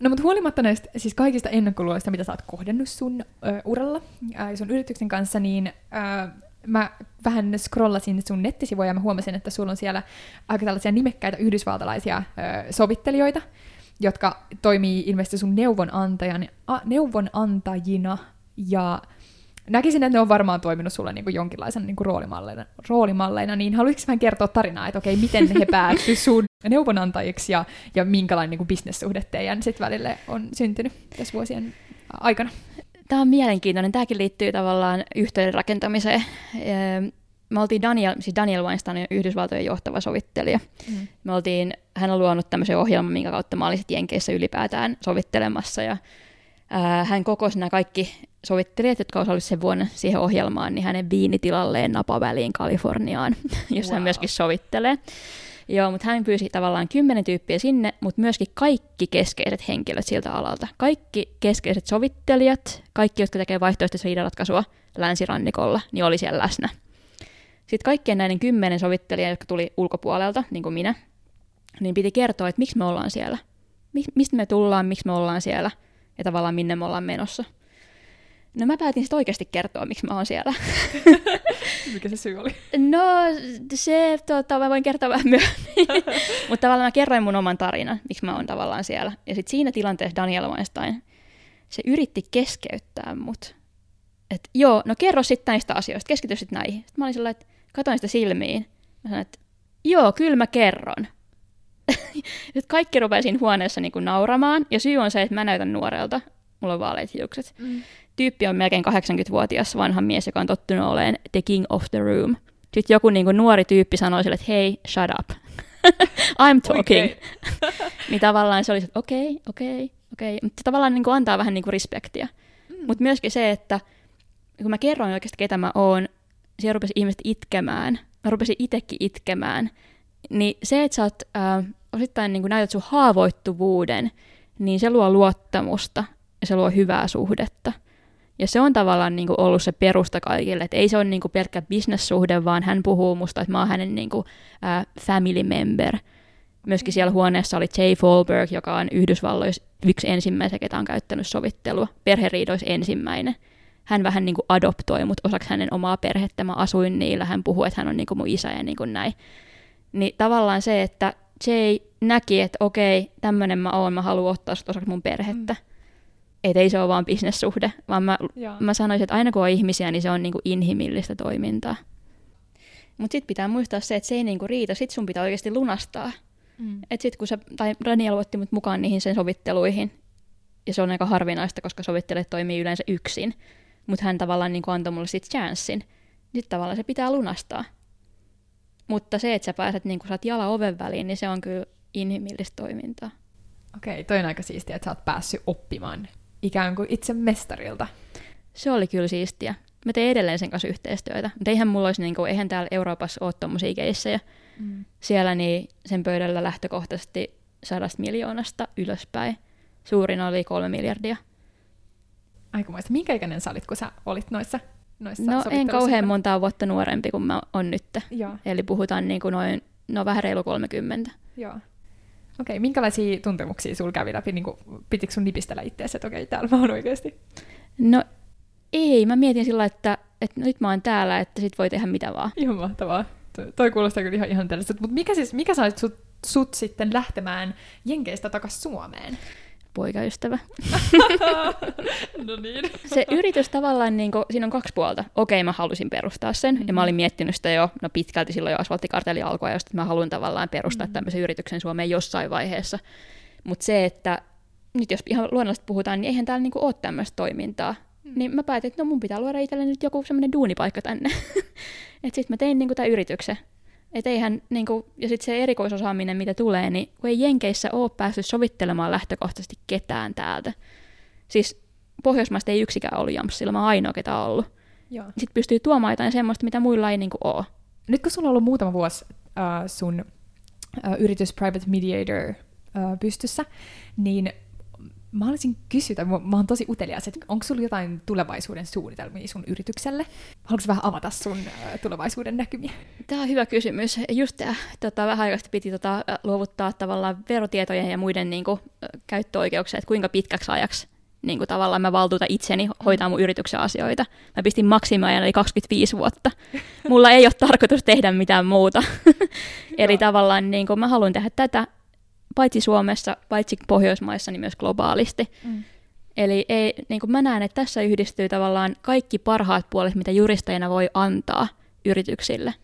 No mutta huolimatta näistä siis kaikista ennakkoluuloista, mitä sä oot kohdannut sun ö, uralla ja sun yrityksen kanssa, niin ö, mä vähän scrollasin sun nettisivuja ja mä huomasin, että sulla on siellä aika tällaisia nimekkäitä yhdysvaltalaisia ö, sovittelijoita, jotka toimii ilmeisesti sun neuvonantajan, a, neuvonantajina ja näkisin, että ne on varmaan toiminut sulle niin kuin jonkinlaisen niin kuin roolimalleina, roolimalleina, niin haluaisitko vähän kertoa tarinaa, että okei, miten he päätyivät sun neuvonantajiksi ja, ja minkälainen niin kuin bisnessuhde teidän sit välille on syntynyt tässä vuosien aikana? Tämä on mielenkiintoinen. Tämäkin liittyy tavallaan yhteyden rakentamiseen. Ehm, Me oltiin Daniel, siis Daniel Weinstein on Yhdysvaltojen johtava sovittelija. Mm. Me oltiin, hän on luonut tämmöisen ohjelman, minkä kautta mä olin Jenkeissä ylipäätään sovittelemassa. Ja, ää, hän kokosi nämä kaikki sovittelijat, jotka osallistuivat sen vuonna siihen ohjelmaan, niin hänen viinitilalleen napaväliin Kaliforniaan, jossa wow. hän myöskin sovittelee. Joo, mutta hän pyysi tavallaan kymmenen tyyppiä sinne, mutta myöskin kaikki keskeiset henkilöt siltä alalta. Kaikki keskeiset sovittelijat, kaikki, jotka tekee vaihtoehtoista riidanratkaisua länsirannikolla, niin oli siellä läsnä. Sitten kaikkien näiden kymmenen sovittelijan, jotka tuli ulkopuolelta, niin kuin minä, niin piti kertoa, että miksi me ollaan siellä. Mistä me tullaan, miksi me ollaan siellä ja tavallaan minne me ollaan menossa. No mä päätin sitten oikeasti kertoa, miksi mä oon siellä. Mikä se syy oli? No se, tota, mä voin kertoa vähän myöhemmin. Mutta tavallaan mä kerroin mun oman tarinan, miksi mä oon tavallaan siellä. Ja sitten siinä tilanteessa Daniel Weinstein, se yritti keskeyttää mut. Et joo, no kerro sitten näistä asioista, keskity sitten näihin. Sitten mä olin sellainen, että katoin sitä silmiin. Mä sanoin, että joo, kyllä mä kerron. Sitten kaikki rupesi siinä huoneessa niinku nauramaan. Ja syy on se, että mä näytän nuorelta. Mulla on vaaleat hiukset. Mm. Tyyppi on melkein 80-vuotias vanha mies, joka on tottunut olemaan the king of the room. Sitten joku niin kuin nuori tyyppi sanoi sille, että hei, shut up. I'm talking. Niin tavallaan se oli, että okei, okei, okei. Mutta se tavallaan niin kuin antaa vähän niin kuin respektiä. Mm. Mutta myöskin se, että kun mä kerroin oikeasti, ketä mä oon, siellä rupesi ihmiset itkemään. Mä rupesin itsekin itkemään. Niin se, että sä oot, äh, osittain niin kuin näytät sun haavoittuvuuden, niin se luo luottamusta ja se luo hyvää suhdetta. Ja se on tavallaan niin kuin ollut se perusta kaikille, että ei se ole niin kuin pelkkä bisnessuhde, vaan hän puhuu musta, että mä oon hänen niin kuin, äh, family member. Myöskin siellä huoneessa oli Jay Fallberg, joka on Yhdysvalloissa yksi ensimmäisiä, ketä on käyttänyt sovittelua. Perheriidoissa ensimmäinen. Hän vähän niin kuin adoptoi mut osaksi hänen omaa perhettä. Mä asuin niillä. Hän puhui, että hän on niin kuin mun isä ja niin kuin näin. Niin tavallaan se, että Jay näki, että okei, tämmöinen mä oon, mä haluan ottaa sut osaksi mun perhettä. Mm. Että ei se ole vaan bisnessuhde, vaan mä, mä sanoisin, että aina kun on ihmisiä, niin se on niinku inhimillistä toimintaa. Mutta sitten pitää muistaa se, että se ei niinku riitä, sit sun pitää oikeasti lunastaa. Mm. Että sitten kun sä, tai Daniel otti mut mukaan niihin sen sovitteluihin, ja se on aika harvinaista, koska sovittelijat toimii yleensä yksin, mutta hän tavallaan niinku antoi mulle sit chanssin, niin tavallaan se pitää lunastaa. Mutta se, että sä pääset niin saat jala oven väliin, niin se on kyllä inhimillistä toimintaa. Okei, toi on aika siistiä, että sä oot päässyt oppimaan ikään kuin itse mestarilta. Se oli kyllä siistiä. Mä tein edelleen sen kanssa yhteistyötä. Mutta eihän mulla olisi, niin kuin, eihän täällä Euroopassa ole tommosia keissejä. Mm. Siellä niin sen pöydällä lähtökohtaisesti sadasta miljoonasta ylöspäin. Suurin oli kolme miljardia. Aikamoista. Minkä ikäinen sä olit, kun sä olit noissa noissa No en kauhean montaa vuotta nuorempi kuin mä on nyt. Joo. Eli puhutaan niin kuin noin, no vähän reilu 30. Joo. Okei, minkälaisia tuntemuksia sulla kävi läpi? Niin kuin, pitikö sun nipistellä itseäsi, että okei, täällä mä oon oikeasti? No ei, mä mietin sillä että, että nyt mä oon täällä, että sit voi tehdä mitä vaan. Ihan mahtavaa. Toi kuulostaa kyllä ihan, ihan tällaista. Mutta mikä, siis, mikä sait sut, sut sitten lähtemään Jenkeistä takaisin Suomeen? Poikaystävä. no niin. Se yritys tavallaan, niin kuin, siinä on kaksi puolta. Okei, mä halusin perustaa sen, mm-hmm. ja mä mm-hmm. olin miettinyt sitä jo no pitkälti silloin jo asfalttikarteli alkoi, ja mä haluan tavallaan perustaa mm-hmm. tämmöisen yrityksen Suomeen jossain vaiheessa. Mutta se, että nyt jos ihan luonnollisesti puhutaan, niin eihän täällä niinku ole tämmöistä toimintaa. Mm. Niin mä päätin, että no mun pitää luoda itselle nyt joku semmoinen duunipaikka tänne. että sitten mä tein niinku tämän yrityksen. Et eihän, niin kuin, ja sitten se erikoisosaaminen, mitä tulee, niin kun ei Jenkeissä ole päässyt sovittelemaan lähtökohtaisesti ketään täältä. Siis Pohjoismaista ei yksikään ollut Jamsilla, mä oon ainoa, ketä on ollut. Sitten pystyy tuomaan jotain semmoista, mitä muilla ei niin kuin, ole. Nyt kun sulla on ollut muutama vuosi uh, sun uh, yritys Private Mediator uh, pystyssä, niin mä haluaisin kysyä, mä, mä oon tosi utelias, että onko sulla jotain tulevaisuuden suunnitelmia sun yritykselle? Haluatko vähän avata sun ä, tulevaisuuden näkymiä? Tämä on hyvä kysymys. Just äh, tota, vähän aikaa piti tota, luovuttaa tavallaan verotietojen ja muiden niin kuin, käyttöoikeuksia, että kuinka pitkäksi ajaksi niin kuin tavallaan mä valtuutan itseni hoitaa mun yrityksen asioita. Mä pistin maksimiajan eli 25 vuotta. Mulla ei ole tarkoitus tehdä mitään muuta. Eli tavallaan niin kuin mä haluan tehdä tätä paitsi Suomessa, paitsi Pohjoismaissa, niin myös globaalisti. Mm. Eli ei, niin kuin mä näen, että tässä yhdistyy tavallaan kaikki parhaat puolet, mitä juristajana voi antaa yrityksille.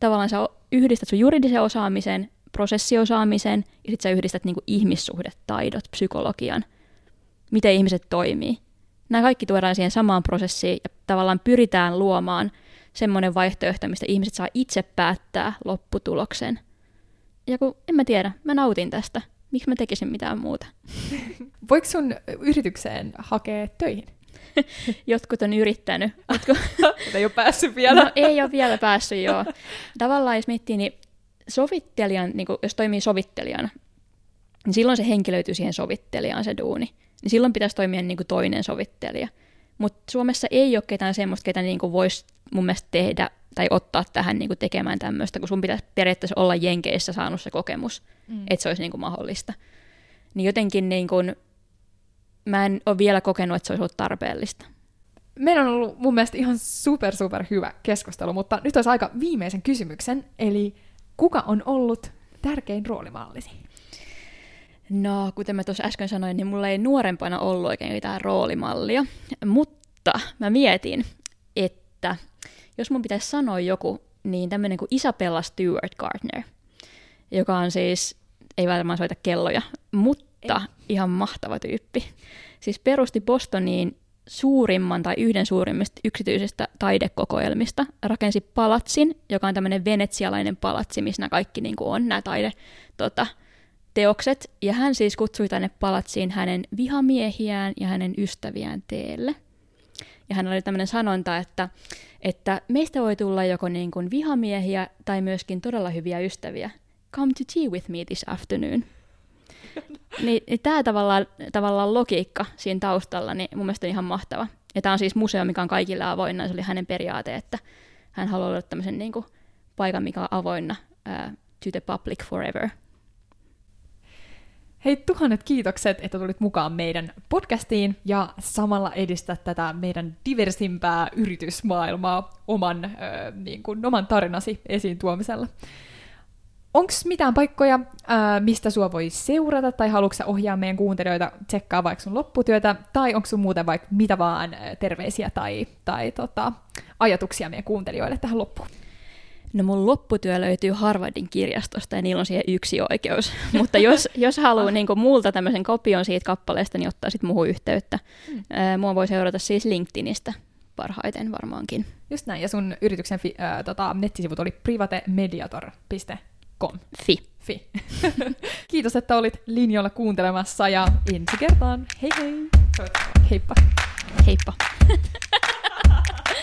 Tavallaan sä yhdistät sun juridisen osaamisen, prosessiosaamisen ja sitten sä yhdistät niin kuin ihmissuhdetaidot, psykologian, miten ihmiset toimii. Nämä kaikki tuodaan siihen samaan prosessiin ja tavallaan pyritään luomaan semmoinen vaihtoehto, mistä ihmiset saa itse päättää lopputuloksen – ja kun, en mä tiedä, mä nautin tästä. Miksi mä tekisin mitään muuta? Voiko sun yritykseen hakea töihin? Jotkut on yrittänyt. Jotkut... ei ole päässyt vielä. No, ei ole vielä päässyt, joo. Tavallaan jos miettii, niin sovittelijan, niin kun, jos toimii sovittelijana, niin silloin se henkilöityy siihen sovittelijaan se duuni. Niin silloin pitäisi toimia niin kuin toinen sovittelija. Mutta Suomessa ei ole ketään semmoista, ketä niin voisi mun mielestä tehdä tai ottaa tähän niin kuin tekemään tämmöistä, kun sun pitäisi periaatteessa olla Jenkeissä saanut se kokemus, mm. että se olisi niin kuin mahdollista. Niin jotenkin niin kuin, mä en ole vielä kokenut, että se olisi ollut tarpeellista. Meillä on ollut mun mielestä ihan super, super hyvä keskustelu, mutta nyt olisi aika viimeisen kysymyksen, eli kuka on ollut tärkein roolimallisi? No, kuten mä tuossa äsken sanoin, niin mulla ei nuorempana ollut oikein mitään roolimallia, mutta mä mietin, että jos mun pitäisi sanoa joku, niin tämmöinen kuin Isabella Stewart Gardner, joka on siis, ei varmaan soita kelloja, mutta ei. ihan mahtava tyyppi. Siis perusti Bostoniin suurimman tai yhden suurimmista yksityisistä taidekokoelmista, rakensi palatsin, joka on tämmöinen venetsialainen palatsi, missä nämä kaikki niin kuin on, nämä taide, tota, teokset, ja hän siis kutsui tänne palatsiin hänen vihamiehiään ja hänen ystäviään teelle. Ja hän oli tämmöinen sanonta, että, että meistä voi tulla joko niin kuin vihamiehiä tai myöskin todella hyviä ystäviä. Come to tea with me this afternoon. niin, niin tämä tavallaan, tavallaan logiikka siinä taustalla, niin mun mielestä on ihan mahtava. Ja tämä on siis museo, mikä on kaikille avoinna. Se oli hänen periaate, että hän haluaa olla tämmöisen niin kuin, paikan, mikä on avoinna uh, to the public forever – Hei, tuhannet kiitokset, että tulit mukaan meidän podcastiin ja samalla edistät tätä meidän diversimpää yritysmaailmaa oman, ö, niin kuin, oman tarinasi esiin tuomisella. Onko mitään paikkoja, ää, mistä sua voi seurata, tai haluatko ohjaa meidän kuuntelijoita tsekkaa vaikka sun lopputyötä, tai onko sun muuten vaikka mitä vaan terveisiä tai, tai tota, ajatuksia meidän kuuntelijoille tähän loppuun? No mun lopputyö löytyy Harvardin kirjastosta ja niillä on siihen yksi oikeus. Mutta jos, jos haluaa niin muulta tämmöisen kopion siitä kappaleesta, niin ottaa sitten muuhun yhteyttä. Mm. Mua voi seurata siis LinkedInistä parhaiten varmaankin. Just näin, ja sun yrityksen fi, äh, tota, nettisivut oli privatemediator.com. Fi. Fi. Kiitos, että olit linjoilla kuuntelemassa ja ensi kertaan. Hei hei! Heippa. Heippa.